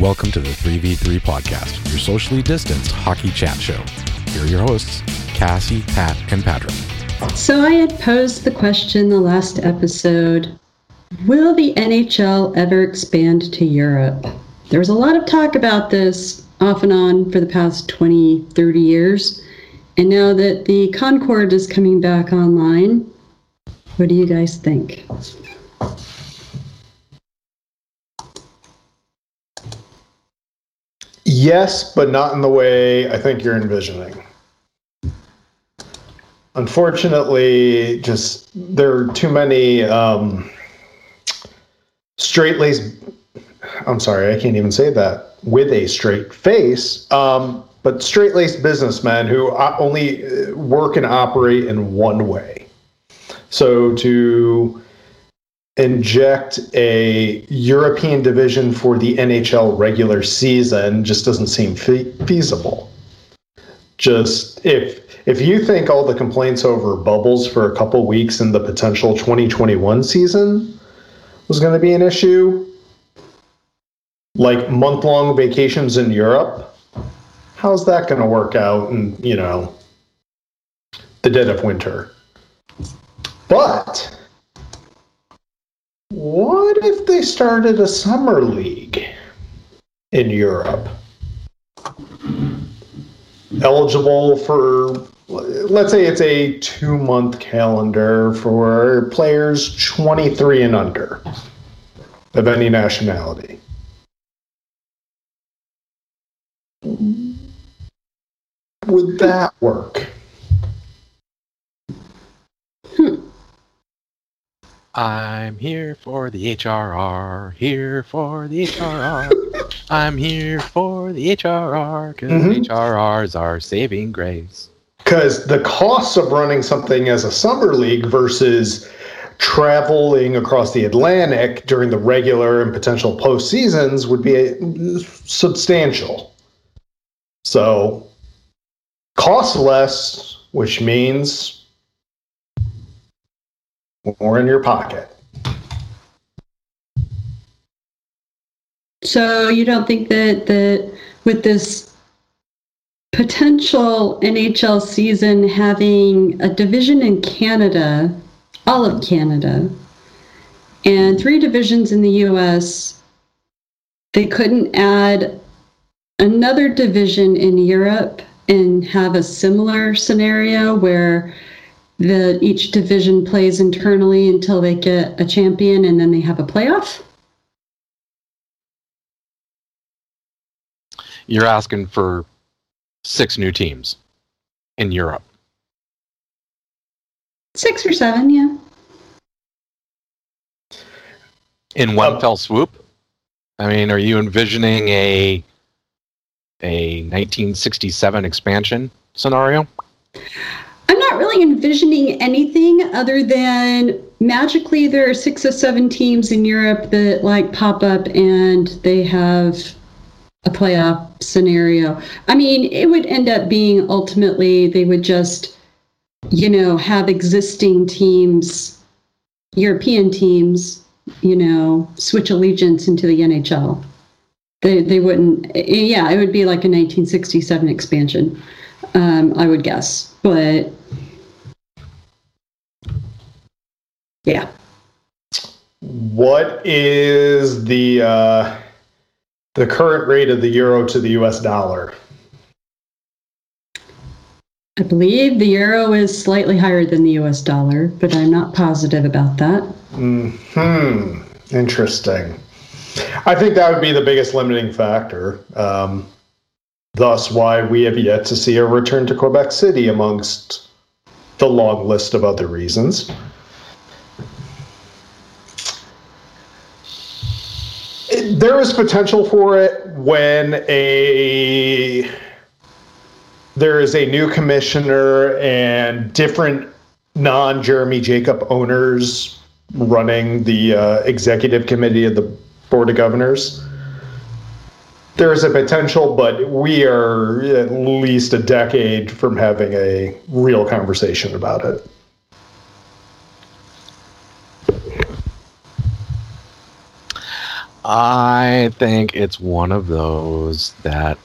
Welcome to the 3v3 podcast, your socially distanced hockey chat show. Here are your hosts, Cassie, Pat, and Patrick. So I had posed the question the last episode Will the NHL ever expand to Europe? There was a lot of talk about this off and on for the past 20, 30 years. And now that the Concorde is coming back online, what do you guys think? Yes, but not in the way I think you're envisioning. Unfortunately, just there are too many um, straight laced. I'm sorry, I can't even say that with a straight face. Um, but straight laced businessmen who only uh, work and operate in one way. So to inject a European division for the NHL regular season just doesn't seem fe- feasible. Just if if you think all the complaints over bubbles for a couple weeks in the potential 2021 season was going to be an issue, like month long vacations in Europe, how's that going to work out in, you know, the dead of winter? But what if they started a summer league in Europe? Eligible for, let's say it's a two month calendar for players 23 and under of any nationality. Would that work? I'm here for the HRR, here for the HRR. I'm here for the HRR because mm-hmm. HRRs are saving grace. Because the costs of running something as a summer league versus traveling across the Atlantic during the regular and potential post seasons would be substantial. So, cost less, which means more in your pocket. So you don't think that that with this potential NHL season having a division in Canada, all of Canada, and three divisions in the US, they couldn't add another division in Europe and have a similar scenario where that each division plays internally until they get a champion and then they have a playoff? You're asking for six new teams in Europe. Six or seven, yeah. In one um, fell swoop? I mean, are you envisioning a a 1967 expansion scenario? I'm not really envisioning anything other than magically there are six or seven teams in Europe that like pop up and they have a playoff scenario. I mean, it would end up being ultimately they would just, you know, have existing teams, European teams, you know, switch allegiance into the NHL. They they wouldn't. Yeah, it would be like a 1967 expansion. Um, I would guess but yeah. What is the uh, the current rate of the euro to the U.S. dollar? I believe the euro is slightly higher than the U.S. dollar, but I'm not positive about that. Hmm. Interesting. I think that would be the biggest limiting factor. Um, Thus, why we have yet to see a return to Quebec City amongst the long list of other reasons. there is potential for it when a there is a new commissioner and different non Jeremy Jacob owners running the uh, executive committee of the board of governors there's a potential, but we are at least a decade from having a real conversation about it. I think it's one of those that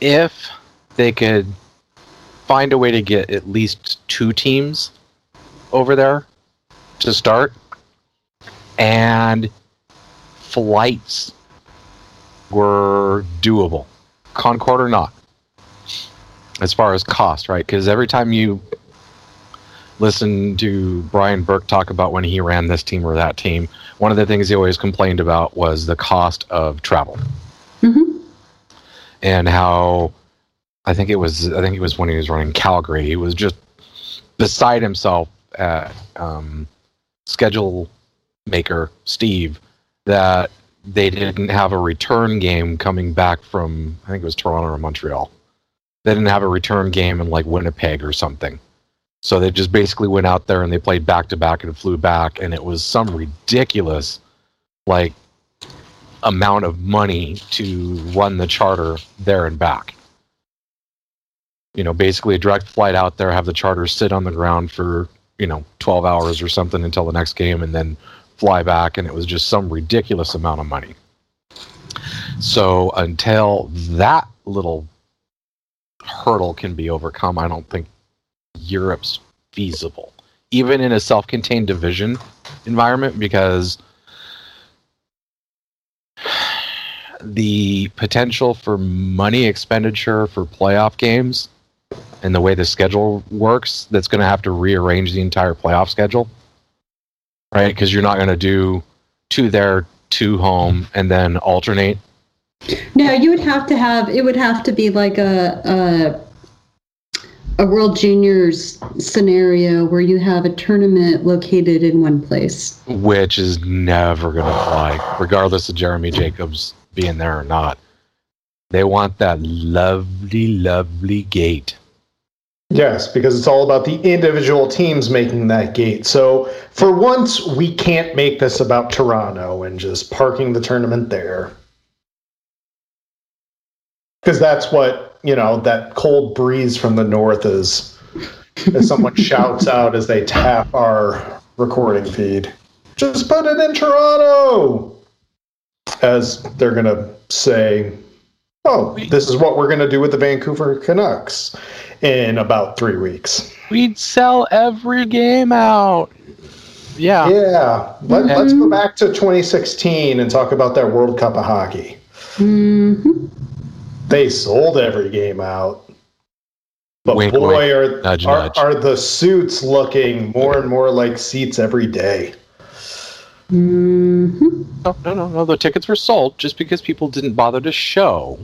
if they could find a way to get at least two teams over there to start and flights were doable. Concorde or not? As far as cost right? Because every time you listen to brian burke talk about when he ran this team or that team one of the things he always complained about was the cost of travel. Hmm and how I think it was I think it was when he was running Calgary. He was just beside himself at um, schedule maker Steve that they didn't have a return game coming back from I think it was Toronto or Montreal. They didn't have a return game in like Winnipeg or something. So they just basically went out there and they played back to back and flew back and it was some ridiculous like amount of money to run the charter there and back. You know, basically a direct flight out there, have the charter sit on the ground for, you know, 12 hours or something until the next game and then fly back. And it was just some ridiculous amount of money. So until that little hurdle can be overcome, I don't think Europe's feasible, even in a self contained division environment, because the potential for money expenditure for playoff games and the way the schedule works that's going to have to rearrange the entire playoff schedule right? Because you're not going to do two there two home and then alternate? No, you would have to have it would have to be like a a, a World Juniors scenario where you have a tournament located in one place. which is never going to fly regardless of jeremy jacobs being there or not. They want that lovely lovely gate Yes, because it's all about the individual teams making that gate. So for once, we can't make this about Toronto and just parking the tournament there. Because that's what, you know, that cold breeze from the north is, as someone shouts out as they tap our recording feed. Just put it in Toronto! As they're going to say, oh, this is what we're going to do with the Vancouver Canucks in about three weeks. we'd sell every game out yeah Yeah, Let, let's go back to 2016 and talk about that World Cup of hockey. hmm They sold every game out. But Wink, boy, wink. are, Nudge, are, nudge. are the suits looking more and more like seats every day. hmm No, no, no, no. The tickets were sold just because people didn't bother to show.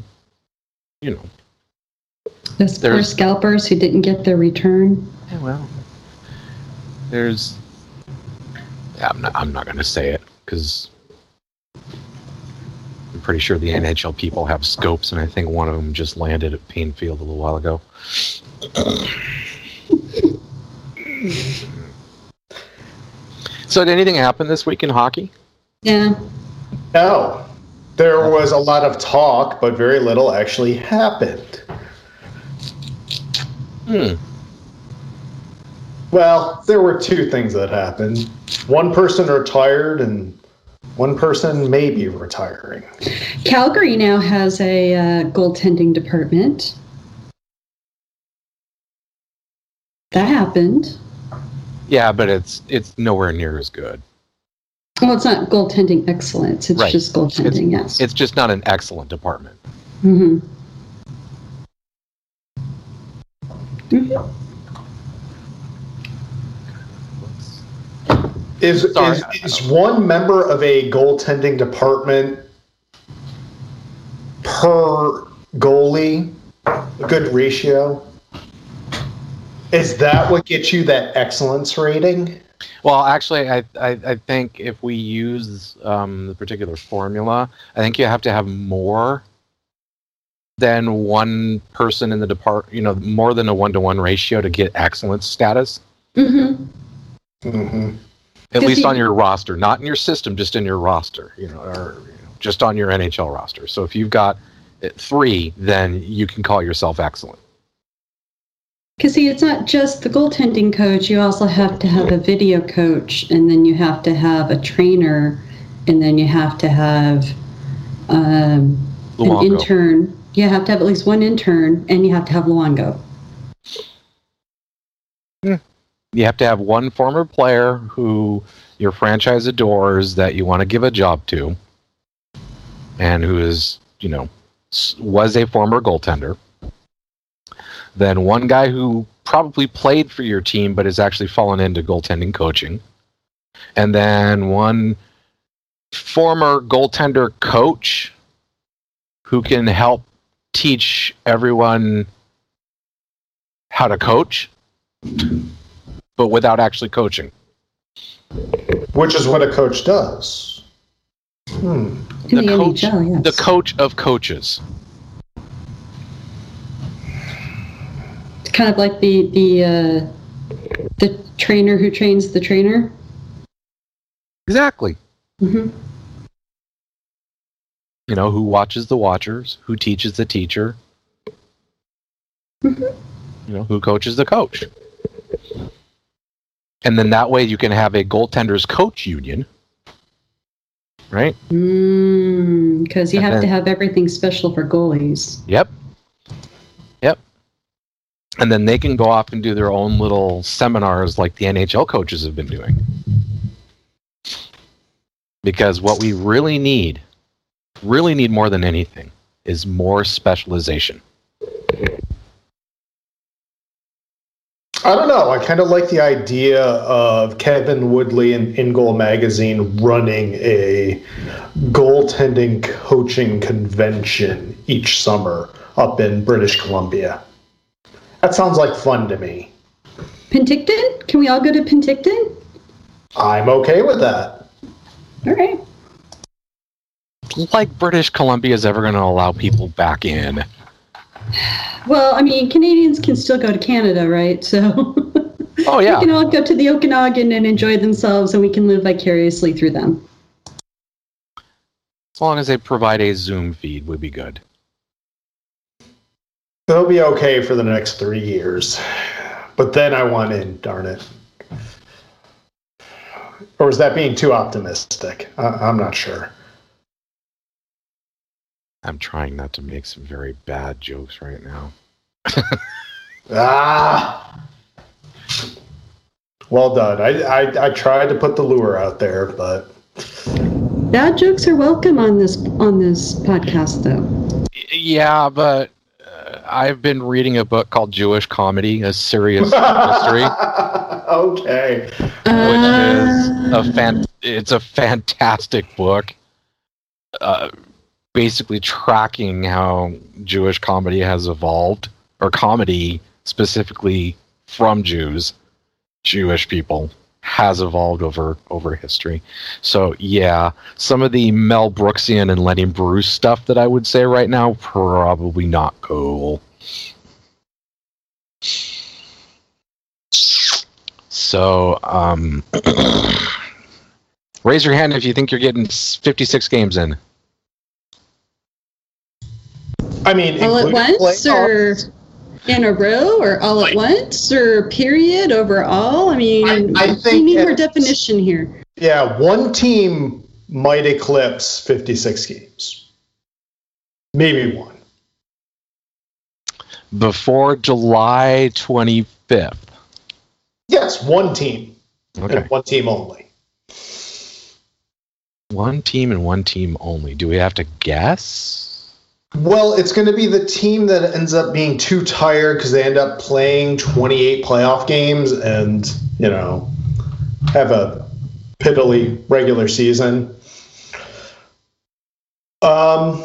You know. Those poor There's- scalpers who didn't get their return. Yeah, well. There's. Yeah, I'm not. I'm not going to say it because I'm pretty sure the NHL people have scopes, and I think one of them just landed at Paine Field a little while ago. so, did anything happen this week in hockey? Yeah. No, there was a lot of talk, but very little actually happened. Hmm. Well, there were two things that happened. One person retired, and one person may be retiring. Calgary now has a uh, goaltending department. That happened. Yeah, but it's it's nowhere near as good. Well, it's not goaltending excellence. It's Right. just goaltending. yes. It's just not an excellent department. Hmm hmm Is, Sorry. is is one member of a goaltending department per goalie a good ratio? Is that what gets you that excellence rating? Well, actually, I, I, I think if we use um, the particular formula, I think you have to have more than one person in the department, you know, more than a one to one ratio to get excellence status. hmm hmm At least he- on your roster, not in your system, just in your roster, you know, or you know, just on your NHL roster. So if you've got uh, three, then you can call yourself excellent. Because see, it's not just the goaltending coach. You also have to have a video coach, and then you have to have a trainer, and then you have to have um, an Luongo. intern. You have to have at least one intern, and you have to have Luongo. You have to have one former player who your franchise adores that you want to give a job to, and who is, you know, was a former goaltender. Then one guy who probably played for your team but has actually fallen into goaltending coaching. And then one former goaltender coach who can help teach everyone how to coach but without actually coaching. Which is what a coach does. Hmm. The the, coach- NHL, yes. The coach of coaches. It's kind of like the the uh, the trainer who trains the trainer. Exactly. hmm You know, who watches the watchers, who teaches the teacher, Mhm. you know, who coaches the coach. And then that way you can have a goaltenders coach union. Right? Because Mm, you And have then- to have everything special for goalies. Yep. Yep. And then they can go off and do their own little seminars like the NHL coaches have been doing. Because what we really need, really need more than anything, is more specialization. I don't know. I kind of like the idea of Kevin Woodley and InGoal Magazine running a goaltending coaching convention each summer up in British Columbia. That sounds like fun to me. Penticton? Can we all go to Penticton? I'm okay with that. All right. Like British Columbia is ever going to allow people back in. Well, I mean, Canadians can still go to Canada, right? So Oh, yeah. we can all go to the Okanagan and enjoy themselves, and we can live vicariously through them. As long as they provide a Zoom feed, would be good. They'll be okay for the next three years. But then I want in, darn it. Or is that being too optimistic? I- I'm not sure. I'm trying not to make some very bad jokes right now. Ah. Well done. I, I I tried to put the lure out there, but Bad jokes are welcome on this on this podcast, though. Yeah, but uh, I've been reading a book called Jewish Comedy: A Serious History, okay. which is Uh, a fan. It's a fantastic book. Uh, basically tracking how Jewish comedy has evolved, or comedy specifically from Jews, Jewish people, has evolved over over history. So yeah, some of the Mel Brooksian and Lenny Bruce stuff that I would say right now probably not cool. So um, raise your hand if you think you're getting 56 games in. I mean, all at including once, or in a row, or all at once, or period overall? I mean, I- I we need more definition here. yeah, one team might eclipse 56 games. Maybe one. Before July 25th. Yes, one team. Okay. And one team only. One team and one team only. Do we have to guess? Well, it's going to be the team that ends up being too tired because they end up playing 28 playoff games and, you know, have a piddly regular season. Um,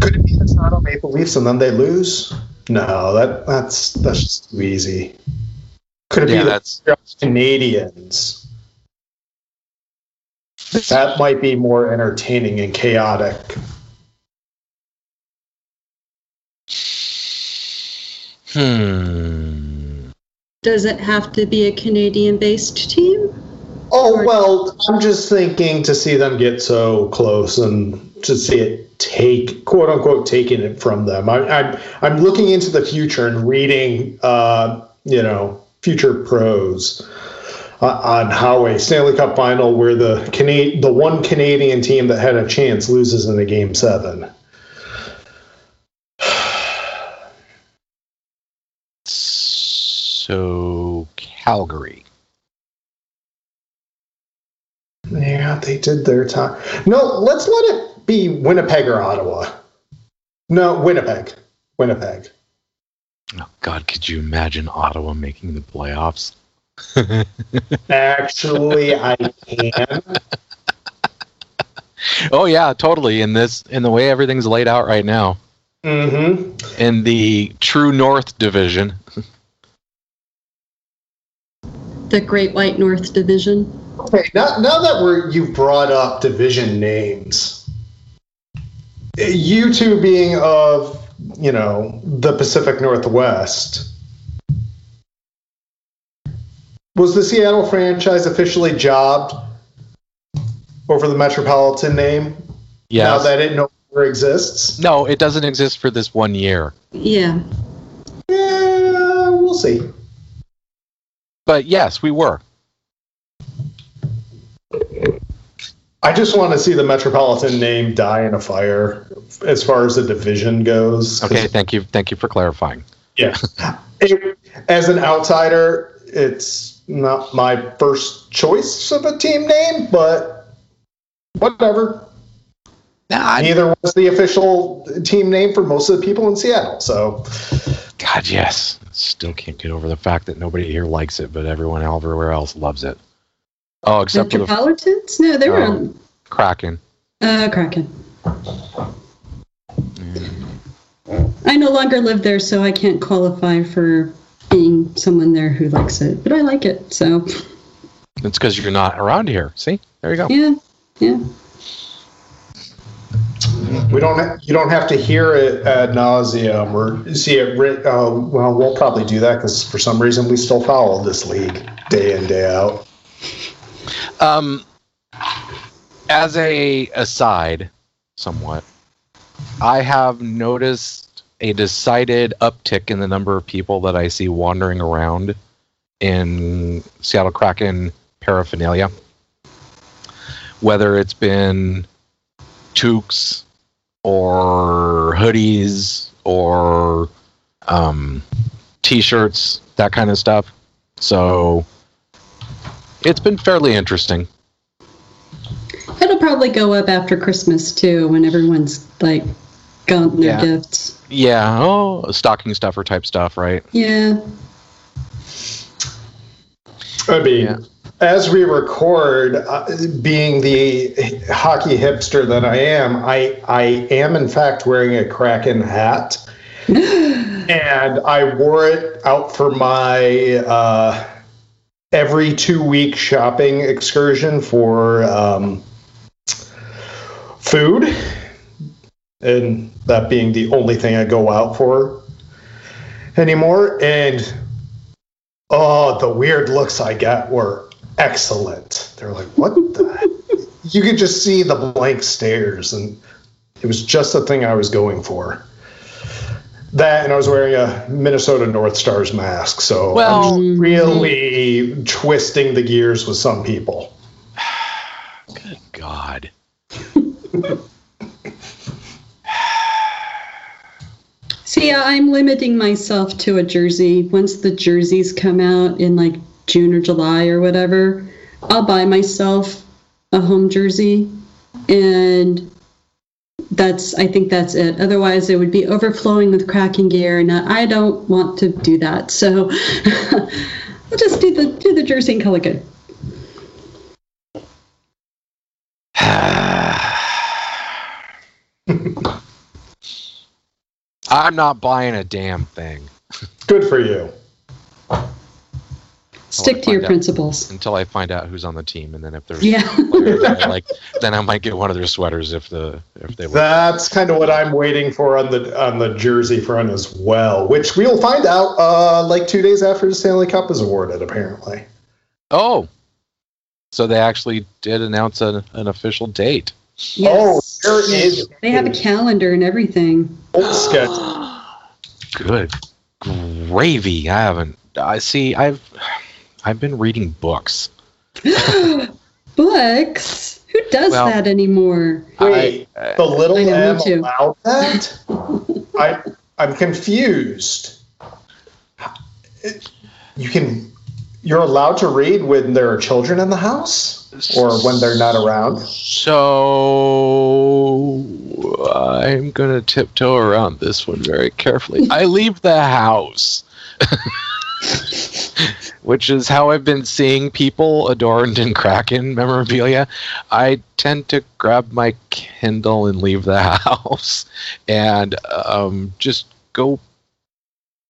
could it be the Toronto Maple Leafs and then they lose? No, that that's that's just too easy. Could it Yeah, be the that's Canadiens? That might be more entertaining and chaotic. Hmm. Does it have to be a Canadian-based team? Oh well, I'm just thinking to see them get so close and to see it take quote unquote taking it from them. I, I'm I'm looking into the future and reading, uh, you know, future pros. uh, on how a Stanley Cup final where the Cana- the one Canadian team that had a chance loses in a game seven. So Calgary. Yeah, they did their time. No, let's let it be Winnipeg or Ottawa. No, Winnipeg. Winnipeg. Oh God, could you imagine Ottawa making the playoffs? Actually, I can. Oh yeah, totally. In this, in the way everything's laid out right now, Mm-hmm. in the True North division. The Great White North Division. Okay, now, now that we're you've brought up division names, you two being of you know the Pacific Northwest, was the Seattle franchise officially jobbed over the Metropolitan name Yes. now that it no longer exists? no, it doesn't exist for this one year. Yeah. Yeah, we'll see. But yes, we were. I just want to see the Metropolitan name die in a fire as far as the division goes. Okay, thank you, thank you for clarifying. Yeah. It, as an outsider, it's not my first choice of a team name, but whatever. Nah, Neither was the official team name for most of the people in Seattle. So, God, yes. Still can't get over the fact that nobody here likes it, but everyone everywhere else loves it. Oh, except for the Metropolitans? No, they were Oh. on Kraken. uh, Kraken. I no longer live there, so I can't qualify for being someone there who likes it. But I like it, so It's because you're not around here. See, there you go. yeah, yeah. We don't you don't have to hear it ad nauseum or see it. Uh, well, we'll probably do that because for some reason we still follow this league day in day out. Um, as a aside, somewhat, I have noticed a decided uptick in the number of people that I see wandering around in Seattle Kraken paraphernalia. Whether it's been toques or hoodies or um, t-shirts, that kind of stuff. So it's been fairly interesting. It'll probably go up after Christmas too, when everyone's like gotten their Yeah. gifts. Yeah, oh, stocking stuffer type stuff, right? Yeah. I mean, Yeah. as we record, uh, being the hockey hipster that I am, I I am in fact wearing a Kraken hat, and I wore it out for my uh, every two week shopping excursion for um, food, and that being the only thing I go out for anymore, and. Oh, the weird looks I got were excellent. They're like, what the? you could just see the blank stares, and it was just the thing I was going for. That, and I was wearing a Minnesota North Stars mask, so Well- I'm really mm-hmm. twisting the gears with some people. Good God. See, I'm limiting myself to a jersey. Once the jerseys come out in like June or July or whatever, I'll buy myself a home jersey. And that's, I think that's it. Otherwise, it would be overflowing with Kraken gear, and I don't want to do that. So I'll just do the do the jersey and it good. I'm not buying a damn thing Good for you. Stick to your principles. until I find out who's on the team, and then if there's Yeah. players that I like, then I might get one of their sweaters if the if they. That's kind of what I'm waiting for on the on the jersey front as well, which we'll find out uh, like two days after the Stanley Cup is awarded, apparently. Oh, so they actually did announce an, an official date. Yes. Oh, there is They have a calendar and everything. old schedule. Good gravy. I haven't. I see. I've I've been reading books. Books? Who does Well, that anymore? Wait, I- the little I know, me M allowed that? I I'm confused. You can you're allowed to read when there are children in the house or when they're not around. So I'm gonna tiptoe around this one very carefully. I leave the house. Which is how I've been seeing people adorned in Kraken memorabilia. I tend to grab my Kindle and leave the house and um, just go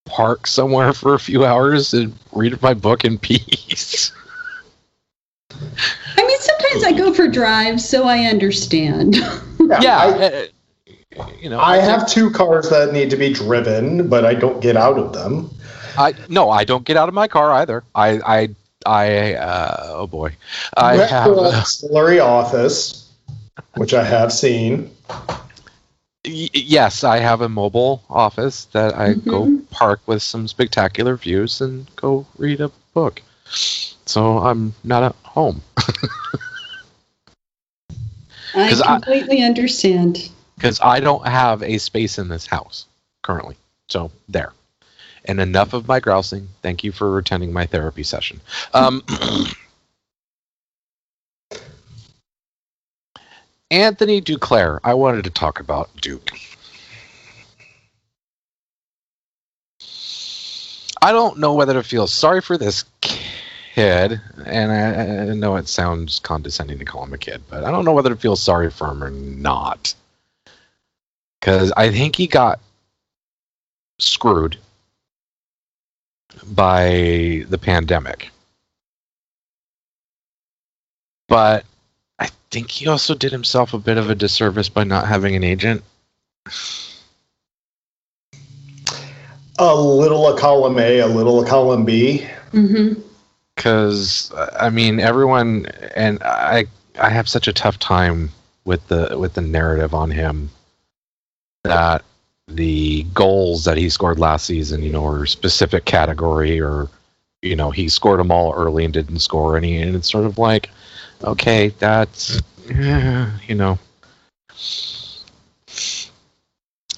park somewhere for a few hours and read my book in peace. I sometimes I go for drives, so I understand. yeah, I, uh, you know, I think- have two cars that need to be driven, but I don't get out of them. I no, I don't get out of my car either. I I I uh, oh boy, I Went have a an uh, office, which I have seen. y- yes, I have a mobile office that I go Mhm. park with some spectacular views and go read a book. So I'm not at home I 'Cause I- completely understand. because I don't have a space in this house currently. So there. And enough of my grousing. Thank you for attending my therapy session. Um, Anthony Duclair. I wanted to talk about Duke. I don't know whether to feel sorry for this kid, and I, I know it sounds condescending to call him a kid, but I don't know whether to feel sorry for him or not. Because I think he got screwed by the pandemic. But I think he also did himself a bit of a disservice by not having an agent. A little a column A, a little a column B. hmm because I mean everyone and I I have such a tough time with the with the narrative on him that the goals that he scored last season, you know, are specific category or you know he scored them all early and didn't score any, and it's sort of like okay, that's you know.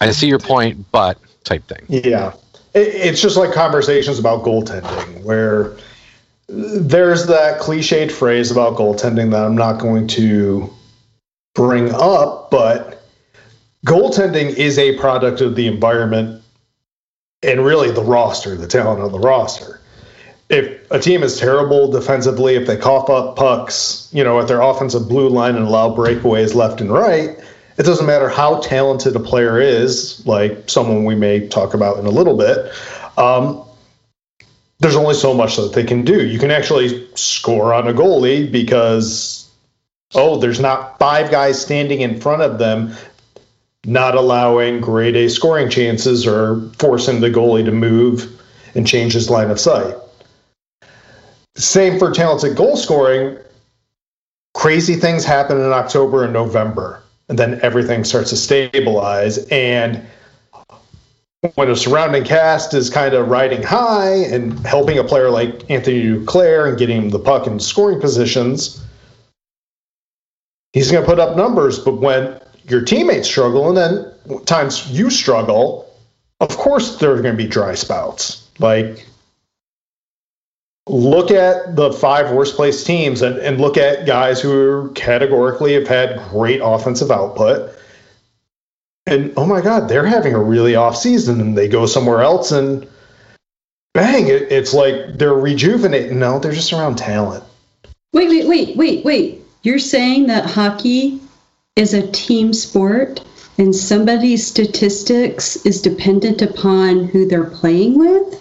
I see your point, but type thing. Yeah. It's just like conversations about goaltending, where there's that cliched phrase about goaltending that I'm not going to bring up, but goaltending is a product of the environment and really the roster, the talent on the roster. If a team is terrible defensively, if they cough up pucks, you know, at their offensive blue line and allow breakaways left and right, it doesn't matter how talented a player is, like someone we may talk about in a little bit. Um, there's only so much that they can do. You can actually score on a goalie because, oh, there's not five guys standing in front of them, not allowing grade A scoring chances or forcing the goalie to move and change his line of sight. Same for talented goal scoring. Crazy things happen in October and November, and then everything starts to stabilize. And when a surrounding cast is kind of riding high and helping a player like Anthony Duclair and getting him the puck in scoring positions, he's going to put up numbers. But when your teammates struggle and then times you struggle, of course there are going to be dry spouts. Like, look at the five worst placed teams and, and look at guys who categorically have had great offensive output and oh my god they're having a really off season and they go somewhere else and bang it, it's like they're rejuvenating no they're just around talent Wait, wait, wait, wait, wait. You're saying that hockey is a team sport and somebody's statistics is dependent upon who they're playing with?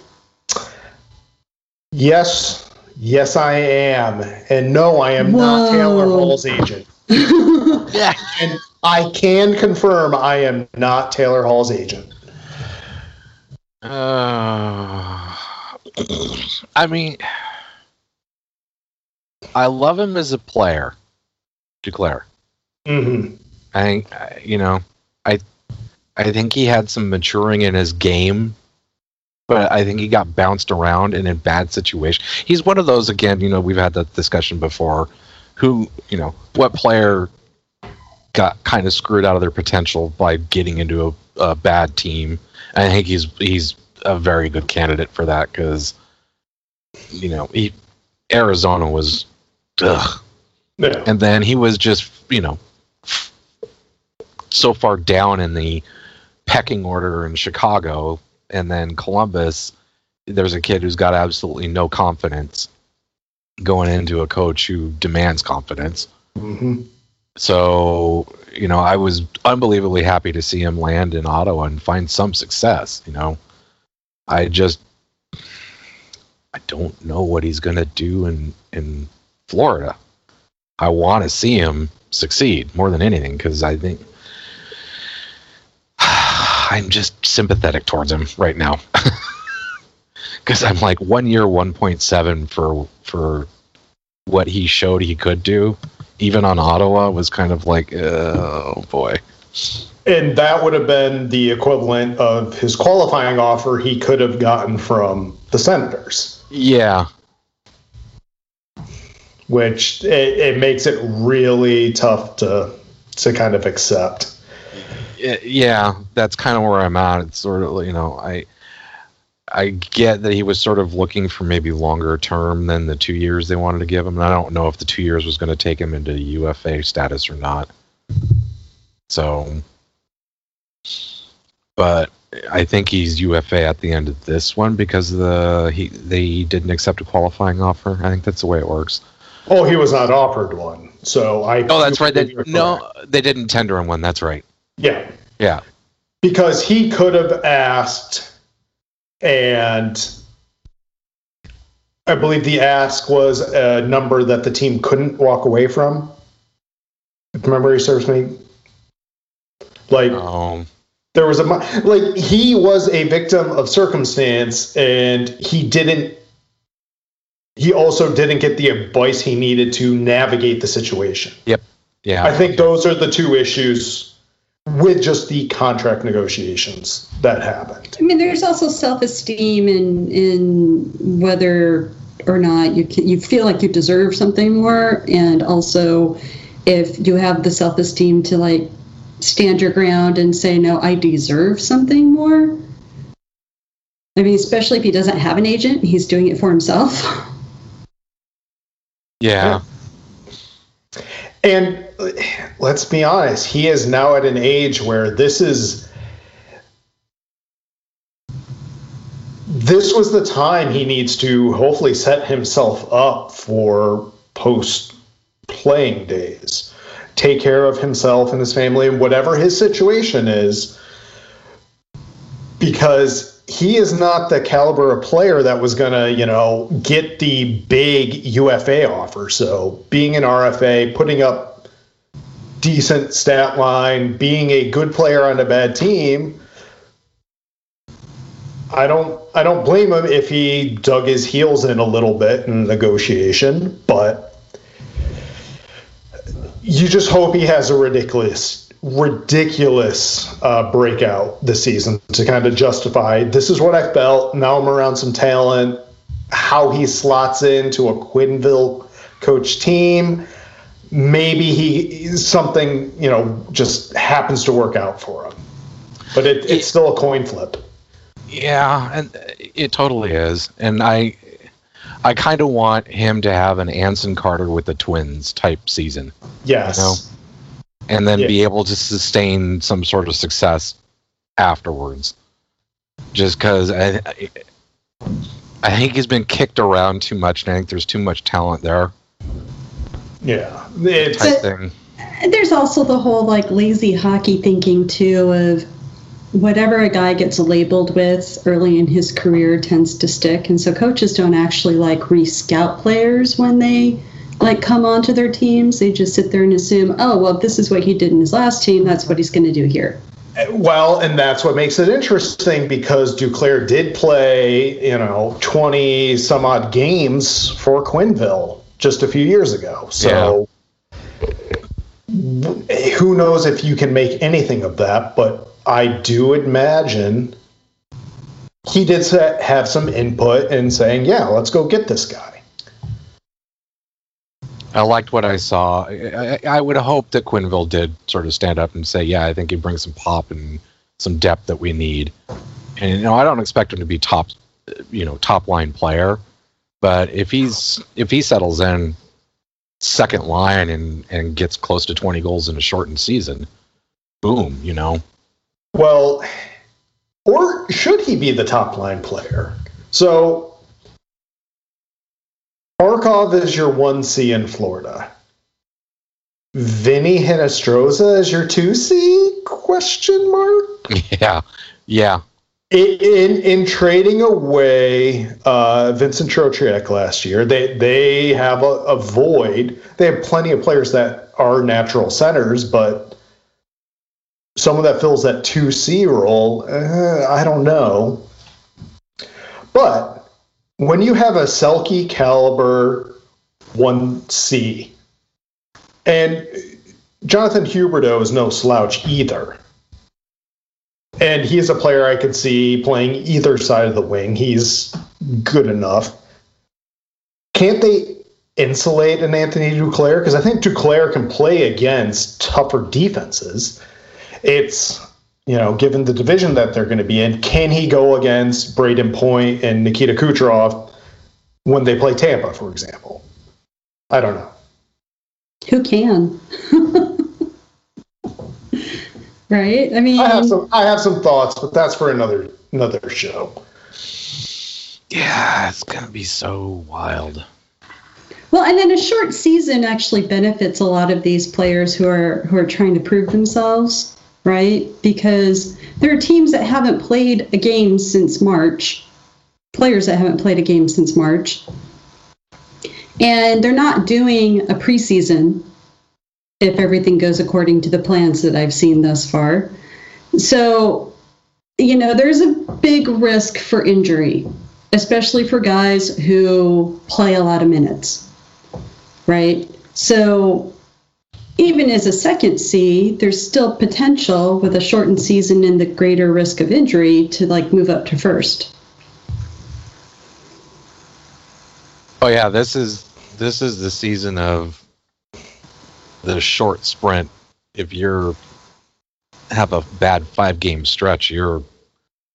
yes yes i am and no i am not taylor Whoa. hall's agent Yeah. and i can confirm i am not taylor hall's agent Uh, I mean, I love him as a player, Duclair. hmm I think you know, I I think he had some maturing in his game but I think he got bounced around and in bad situations. He's one of those again. You know, we've had that discussion before. Who you know, what player got kind of screwed out of their potential by getting into a, a bad team? And I think he's he's a very good candidate for that because you know he Arizona was ugh. Yeah. and then he was just you know so far down in the pecking order in Chicago and then Columbus there's a kid who's got absolutely no confidence going into a coach who demands confidence hmm so you know I was unbelievably happy to see him land in Ottawa and find some success you know. I just I don't know what he's going to do in in Florida. I want to see him succeed more than anything because I think I'm just sympathetic towards him right now. Because I'm like one year, 1.7 for for what he showed he could do, even on Ottawa was kind of like, uh, oh boy. And that would have been the equivalent of his qualifying offer he could have gotten from the Senators, Yeah, which it, it makes it really tough to to kind of accept. Yeah, that's kind of where I'm at. It's sort of you know I I get that he was sort of looking for maybe longer term than the two years they wanted to give him. And I don't know if the two years was going to take him into UFA status or not. So, but I think he's UFA at the end of this one because the he they didn't accept a qualifying offer. I think that's the way it works. Oh, he was not offered one, so I. Oh, that's right. They, no, they didn't tender him one. That's right. Yeah, Yeah. because he could have asked, and I believe the ask was a number that the team couldn't walk away from. If memory serves me, like Um. there was a like he was a victim of circumstance, and he didn't. He also didn't get the advice he needed to navigate the situation. Yep. Yeah. I think those are the two issues with just the contract negotiations that happened. I mean, there's also self-esteem in in whether or not you can, you feel like you deserve something more, and also if you have the self-esteem to like stand your ground and say, "No, I deserve something more." I mean, especially if he doesn't have an agent, he's doing it for himself. yeah. And let's be honest, he is now at an age where this is this was the time he needs to hopefully set himself up for post playing days. Take care of himself and his family and whatever his situation is because he is not the caliber of player that was going to, you know, get the big UFA offer. So being an RFA, putting up decent stat line, being a good player on a bad team, I don't I don't blame him if he dug his heels in a little bit in negotiation, but you just hope he has a ridiculous ridiculous uh, breakout this season to kind of justify this is what I felt. Now I'm around some talent. How he slots into a Quenneville coach team. Maybe he something you know just happens to work out for him, but it, it's still a coin flip. Yeah, and it totally is. And I I kind of want him to have an Anson Carter with the Twins type season Yes. No. And then Yeah. be able to sustain some sort of success afterwards. Just cuz I I- I think he's been kicked around too much and I think there's too much talent there Yeah. It's type thing. There's also the whole like lazy hockey thinking too of whatever a guy gets labeled with early in his career tends to stick and so coaches don't actually like re-scout players when they like come onto their teams they just sit there and assume oh well this is what he did in his last team that's what he's going to do here Well, and that's what makes it interesting because Duclair did play, you know, 20 some odd games for Quenneville just a few years ago. So w- who knows if you can make anything of that, but I do imagine he did have some input in saying, "Yeah, let's go get this guy." I liked what I saw. I, I, would hope that Quenneville did sort of stand up and say, "Yeah, I think he brings some pop and some depth that we need." And you know, I don't expect him to be top, you know, top line player, but if he's if he settles in second line and and gets close to 20 goals in a shortened season, boom, you know. Well, or should he be the top line player? So Barkov is your 1C in Florida. Vinny Hinostroza is your 2C? Question mark. Yeah, yeah. In in, in trading away uh, Vincent Trocheck last year, they they have a, a void. They have plenty of players that are natural centers, but someone that fills that 2C role, uh, I don't know. But when you have a Selke caliber 1C, and Jonathan Huberdeau is no slouch either. And he's a player I could see playing either side of the wing. He's good enough. Can't they insulate an Anthony Duclair? Because I think Duclair can play against tougher defenses. It's, you know, given the division that they're going to be in, can he go against Brayden Point and Nikita Kucherov when they play Tampa, for example? I don't know. Who can? right? I mean, I have some I have some thoughts, but that's for another another show. Yeah, it's gonna be so wild. well, and then a short season actually benefits a lot of these players who are who are trying to prove themselves, right? Because there are teams that haven't played a game since March, players that haven't played a game since March, and they're not doing a preseason if everything goes according to the plans that I've seen thus far. So, you know, there's a big risk for injury, especially for guys who play a lot of minutes, right? So, even as a second C, there's still potential with a shortened season and the greater risk of injury to like move up to first. Oh yeah, this is this is the season of the short sprint. If you're have a bad five game stretch, you're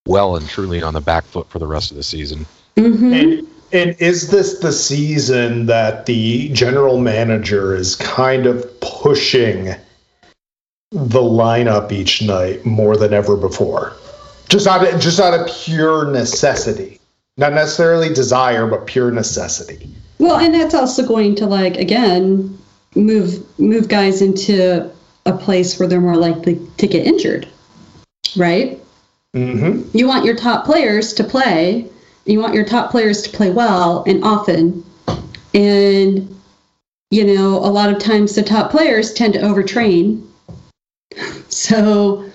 well and truly on the back foot for the rest of the season. Mm-hmm. And and is this the season that the general manager is kind of pushing the lineup each night more than ever before? Just out of, just out of pure necessity. Not necessarily desire, but pure necessity. Well, and that's also going to like again move move guys into a place where they're more likely to get injured, right? Mm-hmm. You want your top players to play. You want your top players to play well and often, and you know a lot of times the top players tend to overtrain. So,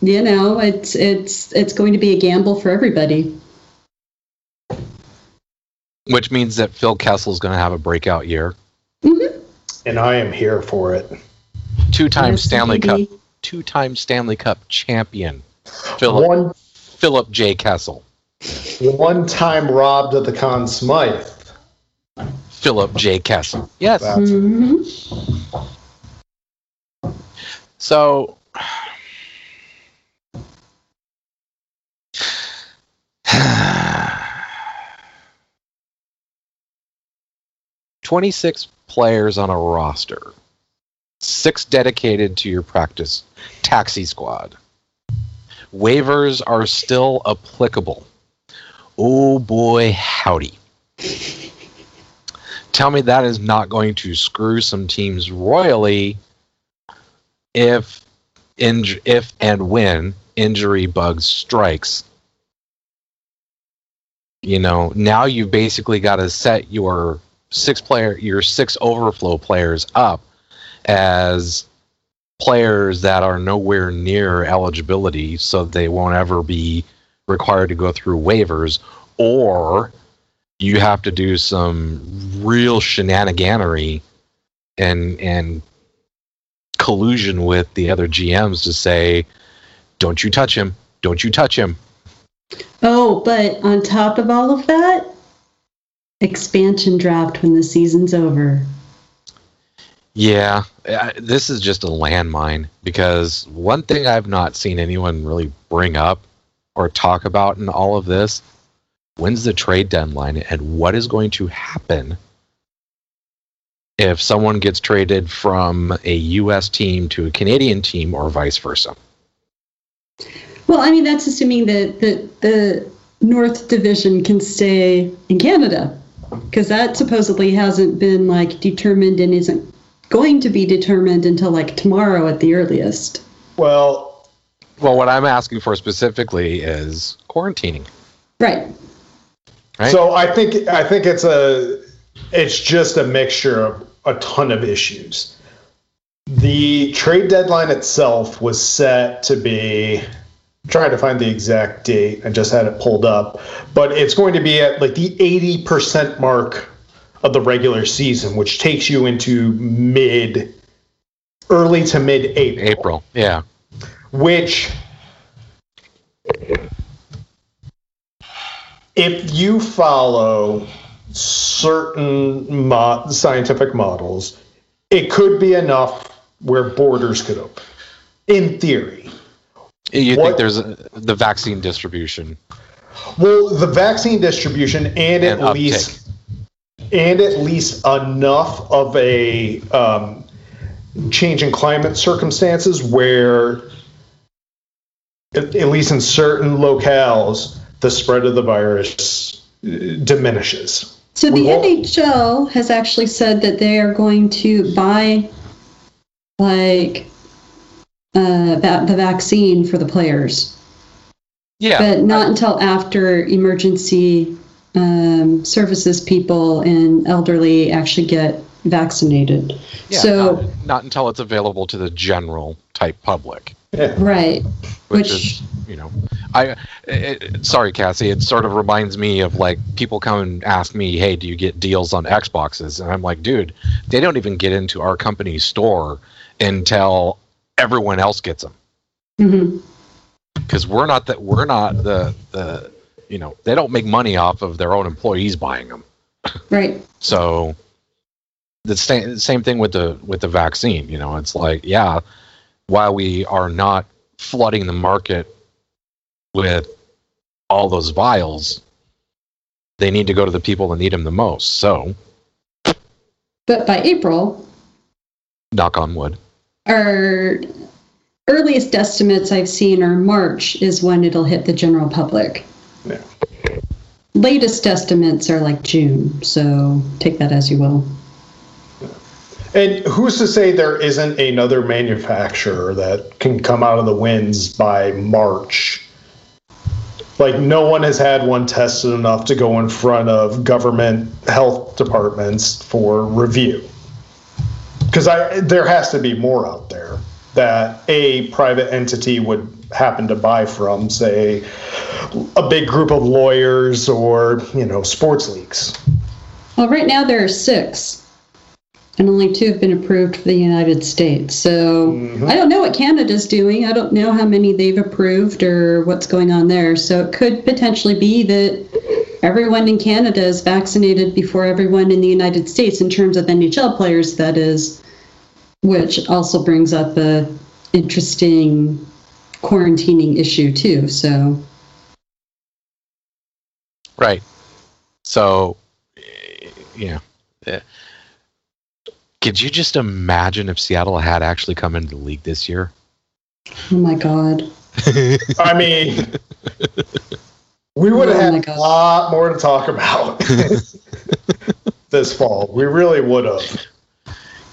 you know it's it's it's going to be a gamble for everybody. Which means that Phil Kessel is going to have a breakout year. Mm-hmm. And I am here for it. Two-time Yes, Stanley Cup, two-time Stanley Cup champion, Philip One Philip J. Kessel. One time robbed of the Conn Smythe. Philip J. Kessel. Yes. That's Mhm. So Twenty-six players on a roster, six dedicated to your practice taxi squad. Waivers are still applicable. Oh boy, howdy. Tell me that is not going to screw some teams royally if inj- if and when injury bugs strikes you know now you've basically got to set your six player your six overflow players up as players that are nowhere near eligibility so they won't ever be required to go through waivers or you have to do some real shenaniganery and and collusion with the other GMs to say, "Don't you touch him! Don't you touch him!" Oh, but on top of all of that, expansion draft when the season's over. Yeah, this is just a landmine because one thing I've not seen anyone really bring up or talk about in all of this when's the trade deadline and what is going to happen if someone gets traded from a US team to a Canadian team or vice versa. Well, I mean, that's assuming that the, the North Division can stay in Canada, because that supposedly hasn't been like determined and isn't going to be determined until like tomorrow at the earliest. Well, Well, what I'm asking for specifically is quarantining. Right. Right. so I think I think it's a it's just a mixture of a ton of issues. The trade deadline itself was set to be I'm trying to find the exact date. I just had it pulled up, but it's going to be at like the 80% mark of the regular season, which takes you into mid early to mid April. April. Yeah. Which if you follow certain mo- scientific models it could be enough where borders could open. In theory. You What- think there's a, the vaccine distribution? Well the vaccine distribution and, and at least and at least enough of a um, change in climate circumstances where at, at least in certain locales the spread of the virus uh, diminishes So the NHL has actually said that they are going to buy like uh, va- the vaccine for the players, Yeah. but not until after emergency um, services people and elderly actually get vaccinated. Yeah, so not, not until it's available to the general type public, yeah. right, which, Which- is, you know, I. It, sorry, Cassie. It sort of reminds me of like people come and ask me, "Hey, do you get deals on Xboxes?" And I'm like, "Dude, they don't even get into our company's store until everyone else gets them because mm-hmm. we're not that we're not the the you know they don't make money off of their own employees buying them." right, So the same same thing with the with the vaccine. You know, it's like yeah, while we are not flooding the market with all those vials, they need to go to the people that need them the most. So but by April, knock on wood. our earliest estimates I've seen are March is when it'll hit the general public. Yeah. Latest estimates are like June, so take that as you will. And who's to say there isn't another manufacturer that can come out of the winds by march? Like no one has had one tested enough to go in front of government health departments for review. Because there has to be more out there that a private entity would happen to buy from, say, a big group of lawyers or you know sports leagues. Well, right now there are six, and only two have been approved for the United States. So I don't know what Canada's doing. I don't know how many they've approved or what's going on there. So it could potentially be that everyone in Canada is vaccinated before everyone in the United States, in terms of NHL players, that is, which also brings up a interesting quarantining issue too. So Right. So, eh, yeah. Could you just imagine if Seattle had actually come into the league this year? oh my god. I mean, we would oh have Oh had a lot more to talk about this fall. We really would have.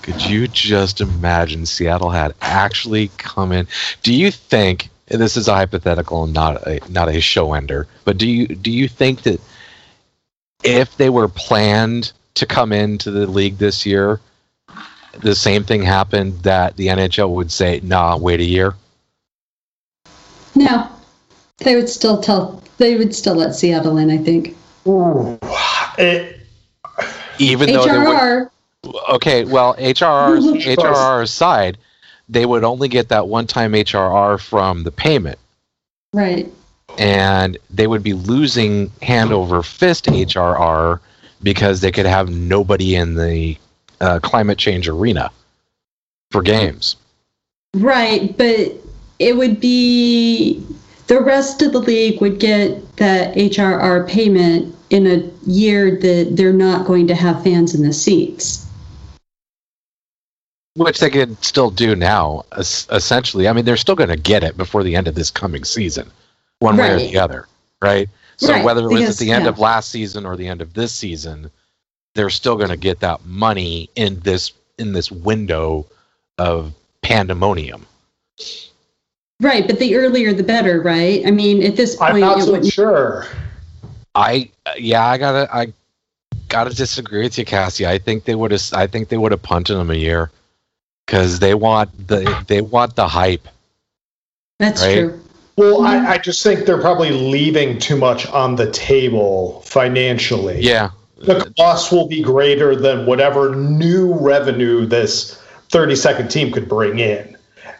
Could you just imagine Seattle had actually come in? Do you think and this is a hypothetical and not a not a show ender, but do you do you think that if they were planned to come into the league this year, the same thing happened that the NHL would say, "Nah, wait a year." No, they would still tell. They would still let Seattle in. I think. It, Even though they would, HRR. okay, well, HRR HRR aside, they would only get that one-time HRR from the payment. Right. and they would be losing hand over fist HRR because they could have nobody in the uh, climate change arena for games. Right, but it would be the rest of the league would get that HRR payment in a year that they're not going to have fans in the seats. Which they could still do now, essentially. I mean, they're still going to get it before the end of this coming season, one way or the other, right? So Right, whether it was because- at the end yeah. of last season or the end of this season, they're still going to get that money in this in this window of pandemonium. Right, but the earlier the better, right? I mean, at this point, I'm point, not so wouldn't. sure. I yeah, I gotta I gotta disagree with you, Cassie. I think they would have I think they would have punted them a year because they want the they want the hype. That's right? true. Well, I, I just think they're probably leaving too much on the table financially. Yeah, The cost will be greater than whatever new revenue this 30 second team could bring in.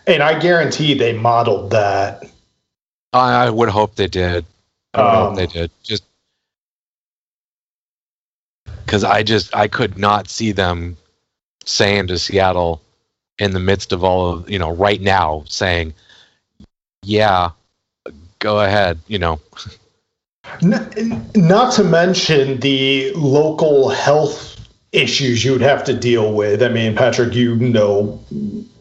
And I guarantee they modeled that. I, would hope they did. I would Um, hope they did. Just because I just I could not see them saying to Seattle in the midst of all of you know right now saying, yeah, go ahead. You know, not to mention the local health issues you would have to deal with. I mean, Patrick, you know,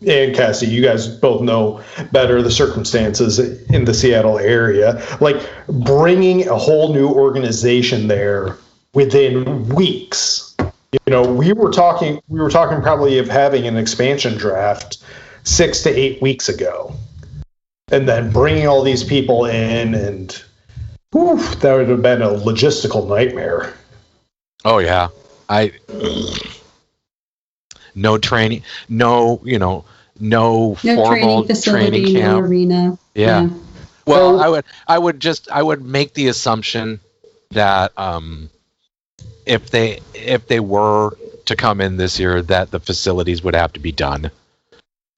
and Cassie, you guys both know better the circumstances in the Seattle area. Like bringing a whole new organization there within weeks. You know, we were talking. We were talking probably of having an expansion draft six to eight weeks ago, and then bringing all these people in and Whew, that would have been a logistical nightmare. oh yeah, I no training, no you know no, No formal training facility, training no camp. arena. Yeah. Well, Well- I would I would just I would make the assumption that um, if they if they were to come in this year, that the facilities would have to be done,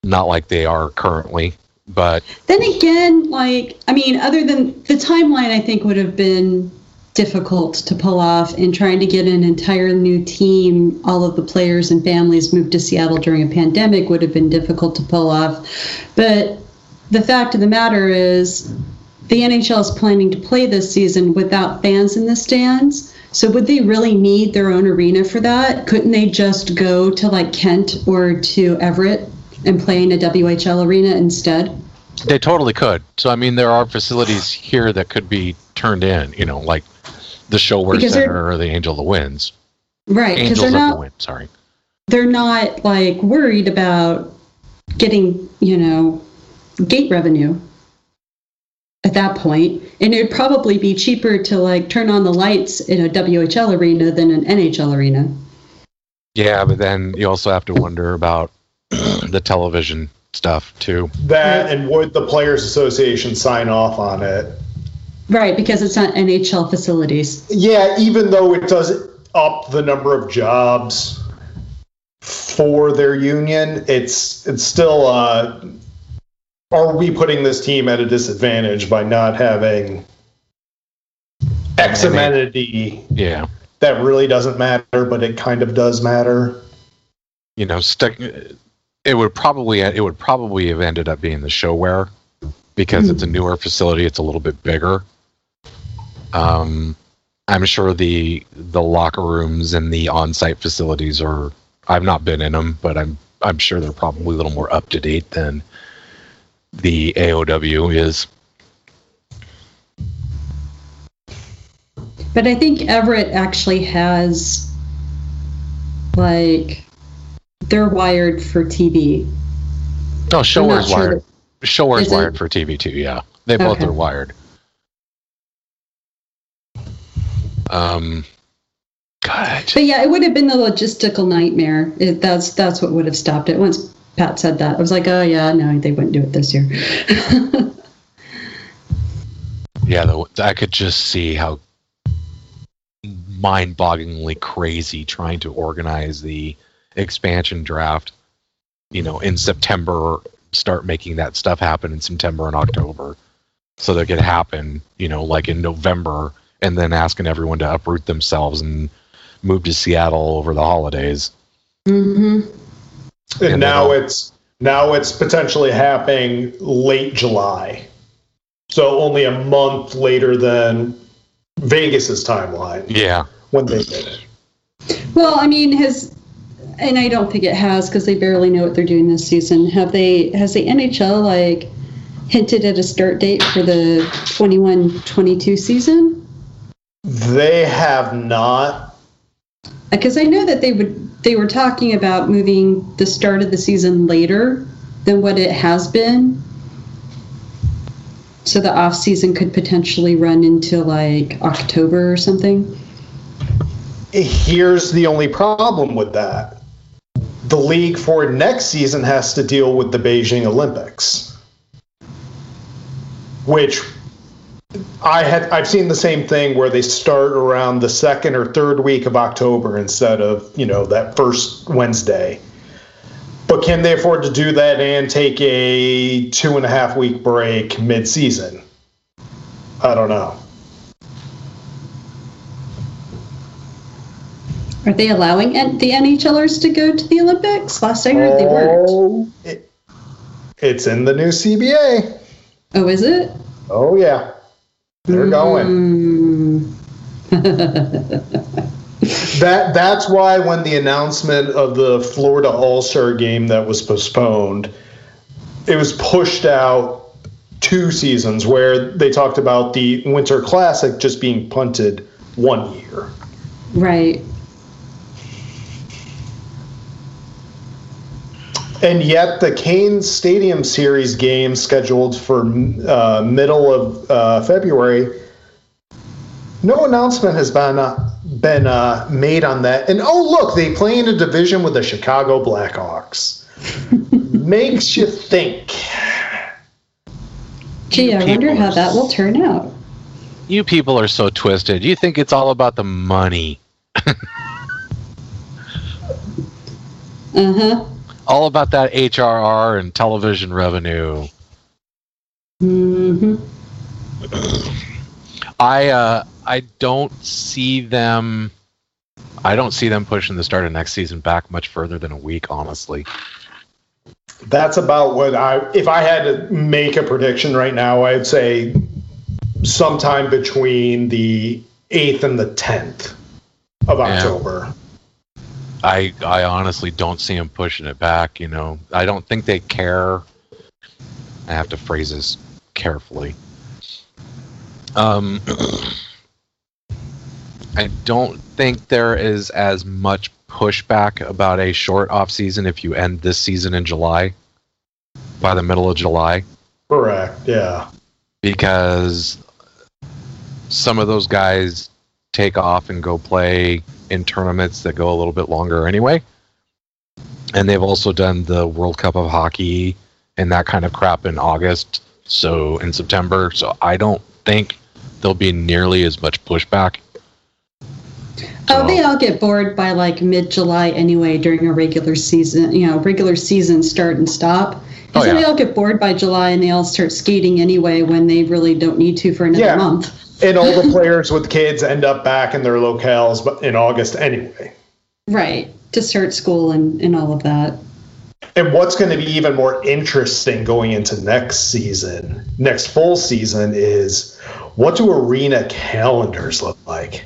not like they are currently. But Then again, like, I mean, other than the timeline, I think would have been difficult to pull off and trying to get an entire new team, all of the players and families moved to Seattle during a pandemic would have been difficult to pull off. But the fact of the matter is, the NHL is planning to play this season without fans in the stands. So would they really need their own arena for that? Couldn't they just go to like Kent or to Everett and play in a WHL arena instead? they totally could. So I mean, there are facilities here that could be turned in. You know, like the ShoWare Because Center or the Angel of the Winds, Right, because they're of the not Wind. Sorry. they're not like worried about getting, you know, gate revenue at that. And it'd probably be cheaper to like turn on the lights in a WHL arena than an NHL arena. Yeah, but then you also have to wonder about the television stuff too. That and would the Players Association sign off on it? Right, because it's not NHL facilities. Yeah, even though it does up the number of jobs for their union, it's it's still uh are we putting this team at a disadvantage by not having X amenity Yeah. that really doesn't matter, but it kind of does matter? you know, stuck. It would probably it would probably have ended up being the ShoWare because it's a newer facility. It's a little bit bigger. Um, I'm sure the the locker rooms and the on-site facilities are. I've not been in them, but I'm I'm sure they're probably a little more up to date than the AOW is. But I think Everett actually has like they're wired for TV. Oh, I'm ShoWare's not sure wired. ShoWare's it? wired for TV too. Yeah, they both Okay. are wired. Um, God. But yeah, it would have been a logistical nightmare. It, that's that's what would have stopped it. Once Pat said that, I was like, oh yeah, no, they wouldn't do it this year. Yeah, the, I could just see how mind-bogglingly crazy trying to organize the expansion draft. You know, in September, start making that stuff happen in September and October. so that it could happen, you know, like in November, and then asking everyone to uproot themselves and move to Seattle over the holidays. Mm-hmm. And And now then- it's now it's potentially happening late July. So only a month later than Vegas's timeline Yeah. when they did it. Well, I mean, has and I don't think it has because they barely know what they're doing this season. Have they? Has the NHL like hinted at a start date for the 21-22 season? They have not. Because I know that they would. They were talking about moving the start of the season later than what it has been. So the off season could potentially run into like October or something. Here's the only problem with that. The league for next season has to deal with the Beijing Olympics. Which I had I've seen the same thing where they start around the second or third week of October instead of, you know, that first Wednesday. But can they afford to do that and take a two and a half week break mid season? I don't know. Are they allowing the NHLers to go to the Olympics? Last I heard, they weren't. Oh, it- it's in the new CBA. Oh, is it? Oh yeah, they're going. Mm. That that's why when the announcement of the Florida All Star game that was postponed, it was pushed out two seasons. Where they talked about the Winter Classic just being punted one year. right. And yet, the Kane Stadium Series game scheduled for uh, middle of uh, February, no announcement has been uh, been uh, made on that. And oh, look, they play in a division with the Chicago Blackhawks. Makes you think. Gee, I wonder how that will turn out. You people are so twisted. You think it's all about the money. Uh huh. All about that HRR and television revenue. hmm I uh I don't see them I don't see them pushing the start of next season back much further than a week, honestly. That's about what I. If I had to make a prediction right now, I'd say sometime between the eighth and the tenth of Yeah. October. I I honestly don't see them pushing it back, you know. I don't think they care. I have to phrase this carefully. Um I don't think there is as much pushback about a short off season if you end this season in July by the middle of July. Correct. Yeah. because some of those guys take off and go play in tournaments that go a little bit longer anyway. And they've also done the World Cup of Hockey and that kind of crap in August, so in September. So I don't think there'll be nearly as much pushback. Oh, they all get bored by like mid July anyway during a regular season, you know, regular season start and stop. Oh, and Oh, so yeah. they all get bored by July and they all start skating anyway when they really don't need to for another Yeah. month. And all the players with kids end up back in their locales but in August anyway. Right. To start school and, and all of that. And what's going to be even more interesting going into next season, next full season, is what do arena calendars look like?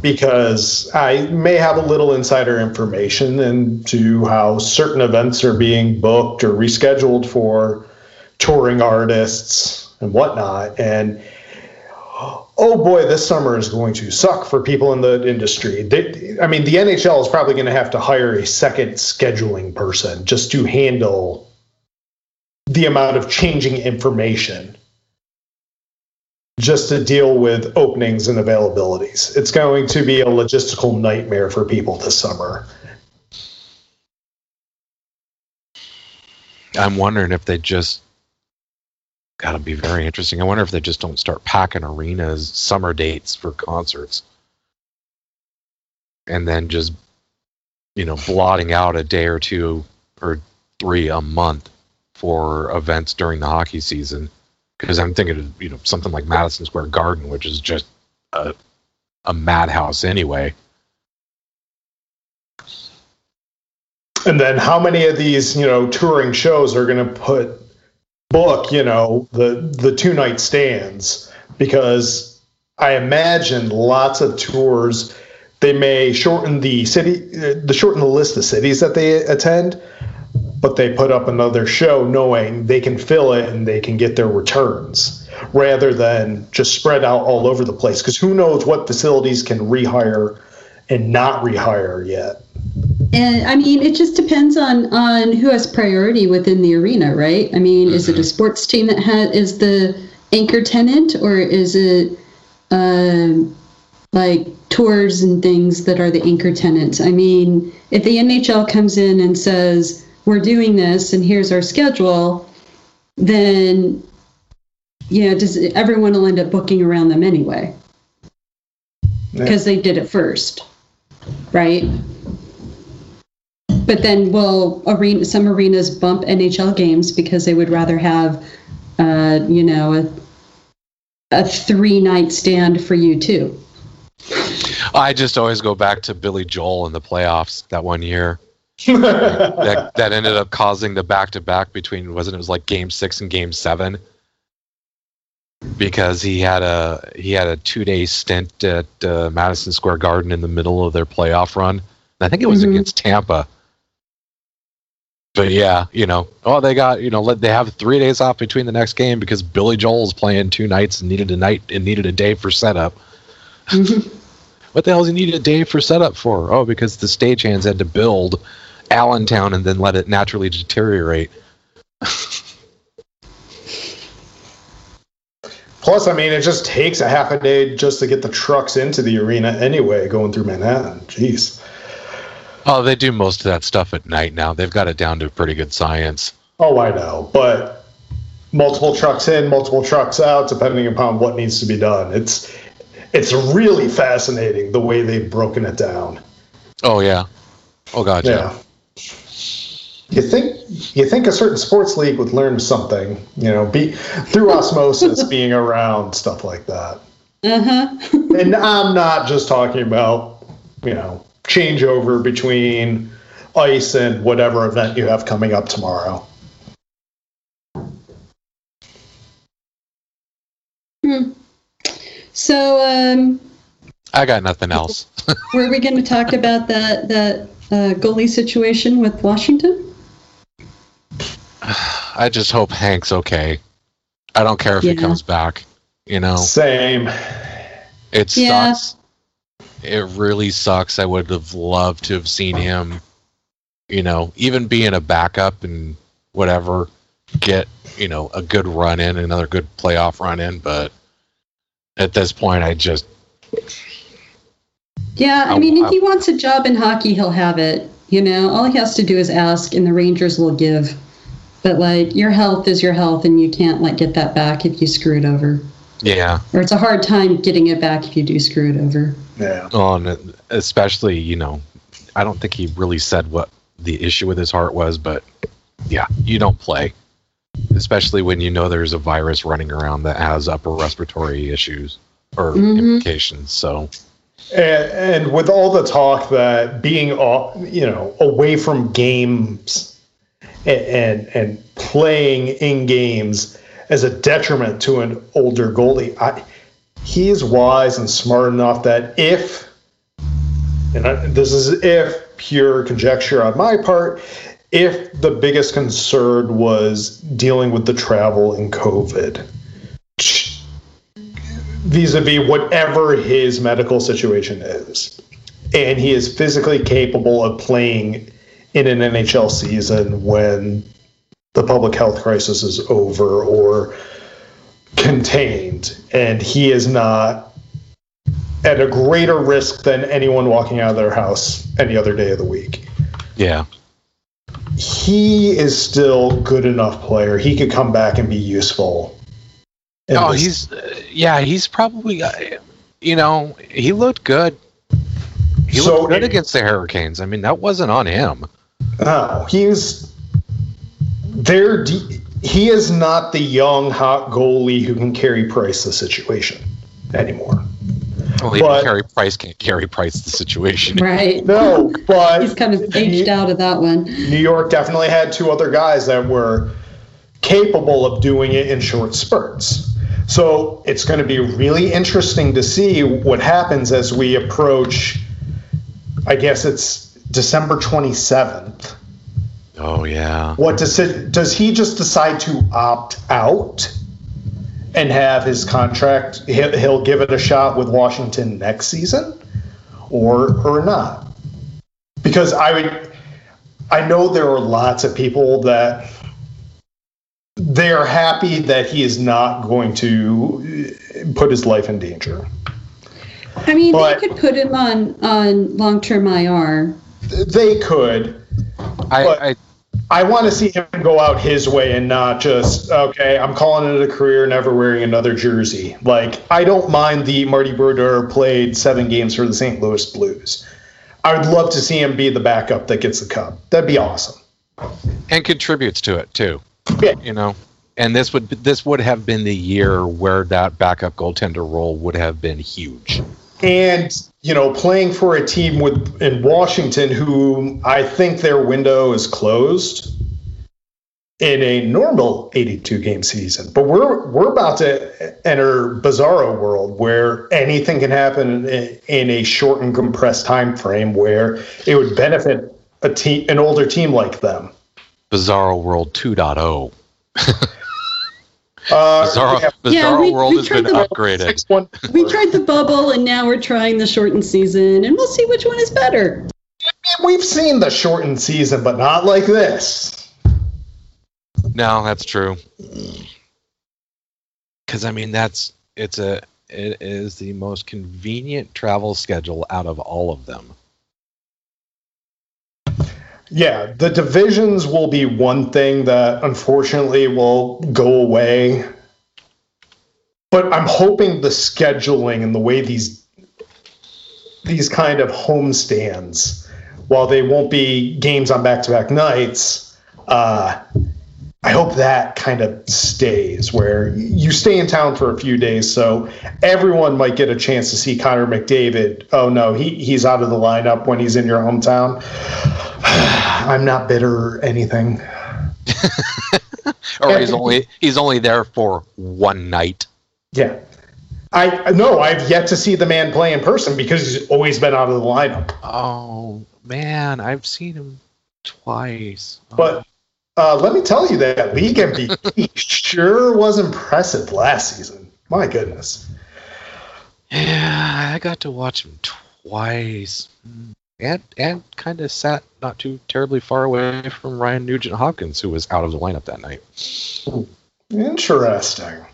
Because I may have a little insider information into how certain events are being booked or rescheduled for touring artists and whatnot. And oh boy, this summer is going to suck for people in the industry. They, I mean, the NHL is probably going to have to hire a second scheduling person just to handle the amount of changing information, just to deal with openings and availabilities. It's going to be a logistical nightmare for people this summer. I'm wondering if they just gotta be very interesting. I wonder if they just don't start packing arenas summer dates for concerts. And then just you know, blotting out a day or two or three a month for events during the hockey season. because I'm thinking of you know something like Madison Square Garden, which is just a a madhouse anyway. And then how many of these, you know, touring shows are going to put book, you know, the the two night stands because I imagine lots of tours they may shorten the city the shorten the list of cities that they attend, but they put up another show knowing they can fill it and they can get their returns rather than just spread out all over the place because who knows what facilities can rehire and not rehire yet. And I mean, it just depends on on who has priority within the arena, right? I mean, mm-hmm. is it a sports team that has is the anchor tenant, or is it um, like tours and things that are the anchor tenants? I mean, if the NHL comes in and says we're doing this and here's our schedule, then you know, does everyone will end up booking around them anyway because yeah. they did it first, right? But then will arena some arenas bump NHL games because they would rather have, uh, you know, a, a three night stand for U2. I just always go back to Billy Joel in the playoffs that one year. that that ended up causing the back to back between wasn't it was like game six and game seven because he had a he had a two day stint at uh, Madison Square Garden in the middle of their playoff run. I think it was mm-hmm. against Tampa, but yeah, you know, oh, they got you know, let they have three days off between the next game because Billy Joel's playing two nights and needed a night and needed a day for setup. Mm-hmm. what the hell does he need a day for setup for? Oh, because the stagehands had to build Allentown and then let it naturally deteriorate. Plus, I mean, it just takes a half a day just to get the trucks into the arena anyway, going through Manhattan. Jeez. Oh, they do most of that stuff at night now. They've got it down to pretty good science. Oh, I know, but multiple trucks in, multiple trucks out, depending upon what needs to be done. It's it's really fascinating the way they've broken it down. Oh yeah. Oh god, yeah. yeah. You think you think a certain sports league would learn something, you know, be through osmosis, being around stuff like that. Uh-huh. and I'm not just talking about, you know, changeover between ice and whatever event you have coming up tomorrow. Hmm. So, um, I got nothing else. were we going to talk about that that uh, goalie situation with Washington? I just hope Hank's okay. I don't care if yeah. he comes back. You know, same. It yeah. sucks it really sucks. I would have loved to have seen him, you know, even being a backup and whatever, get, you know, a good run in, another good playoff run in. But at this point, I just. Yeah, I oh, mean, if he wants a job in hockey, he'll have it. You know, all he has to do is ask, and the Rangers will give. But like, your health is your health, and you can't like get that back if you screw it over. Yeah. Or it's a hard time getting it back if you do screw it over. Yeah. On especially, you know, I don't think he really said what the issue with his heart was, but yeah, you don't play. Especially when you know there's a virus running around that has upper respiratory issues or mm-hmm. implications. So and, and, with all the talk that being you know away from games and, and, and playing in games as a detriment to an older goalie. I, he is wise and smart enough that if, and I, this is if pure conjecture on my part, if the biggest concern was dealing with the travel and COVID, vis-a-vis whatever his medical situation is, and he is physically capable of playing in an NHL season when the public health crisis is over or contained, and he is not at a greater risk than anyone walking out of their house any other day of the week. Yeah. He is still good enough player. He could come back and be useful. Oh, he's uh, yeah, he's probably uh, you know, he looked good. He so looked good it, against the Hurricanes. I mean, that wasn't on him. No, he's they're de- he is not the young hot goalie who can carry Price the situation anymore. Well, even but, Carey Price can't carry Price the situation. Right. No, but he's kind of aged out of that one. New York definitely had two other guys that were capable of doing it in short spurts. So it's going to be really interesting to see what happens as we approach. I guess it's December 27th. Oh yeah. What does it? Does he just decide to opt out? and have his contract. He'll give it a shot with Washington next season, or or not. Because I would, I know there are lots of people that they are happy that he is not going to put his life in danger. I mean, but they could put him on on long term IR. They could. I, I I want to see him go out his way and not just okay. I'm calling it a career, never wearing another jersey. Like I don't mind the Marty Brodeur played seven games for the St. Louis Blues. I would love to see him be the backup that gets the cup. That'd be awesome. And contributes to it too. Yeah. You know, and this would this would have been the year where that backup goaltender role would have been huge. And you know, playing for a team with in Washington who I think their window is closed in a normal 82 game season. But we're we're about to enter bizarro world where anything can happen in, in a short and compressed time frame where it would benefit a team an older team like them. Bizarro World 2.0. Uh, Bizarro, yeah. Bizarro yeah, we, World we has been upgraded. we tried the bubble, and now we're trying the shortened season, and we'll see which one is better. We've seen the shortened season, but not like this. No, that's true. Because I mean, that's it's a it is the most convenient travel schedule out of all of them. Yeah, the divisions will be one thing that unfortunately will go away. But I'm hoping the scheduling and the way these these kind of homestands, while they won't be games on back-to-back nights, uh, I hope that kind of stays where you stay in town for a few days, so everyone might get a chance to see Connor McDavid. Oh no, he he's out of the lineup when he's in your hometown. I'm not bitter or anything. or he's only he's only there for one night. Yeah. I no, I've yet to see the man play in person because he's always been out of the lineup. Oh man, I've seen him twice. Oh. But uh, let me tell you that league MVP sure was impressive last season. My goodness. Yeah, I got to watch him twice and and kind of sat not too terribly far away from Ryan Nugent Hopkins, who was out of the lineup that night. Interesting.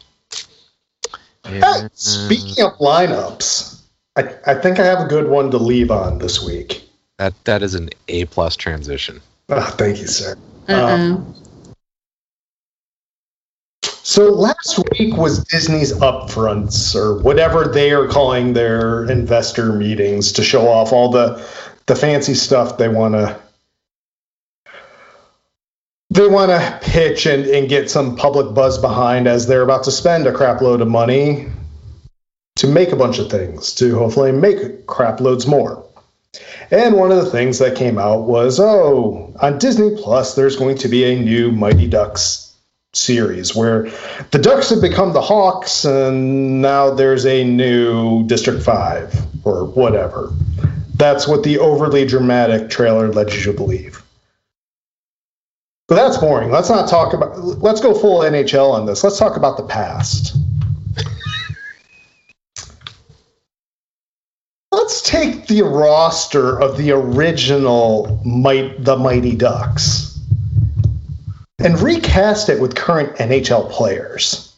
Yeah. Hey, speaking of lineups, I, I think I have a good one to leave on this week. That that is an A plus transition. Oh, thank you, sir. Um, so last week was Disney's upfronts, or whatever they are calling their investor meetings to show off all the the fancy stuff they want to they want to pitch and, and get some public buzz behind as they're about to spend a crap load of money to make a bunch of things to hopefully make crap loads more. And one of the things that came out was oh, on Disney Plus, there's going to be a new Mighty Ducks series where the Ducks have become the Hawks, and now there's a new District 5 or whatever. That's what the overly dramatic trailer led you to believe. But that's boring. Let's not talk about. Let's go full NHL on this. Let's talk about the past. Let's take the roster of the original Might the Mighty Ducks and recast it with current NHL players.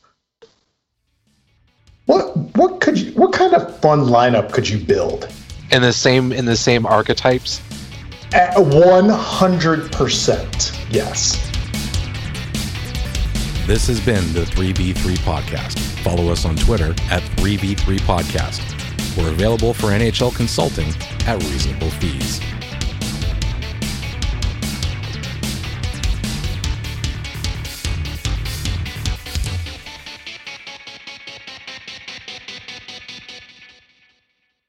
What what could you what kind of fun lineup could you build? in the same in the same archetypes? At One hundred percent, yes. This has been the 3v3 podcast. Follow us on Twitter at 3v3 podcast. We're available for NHL consulting at reasonable fees.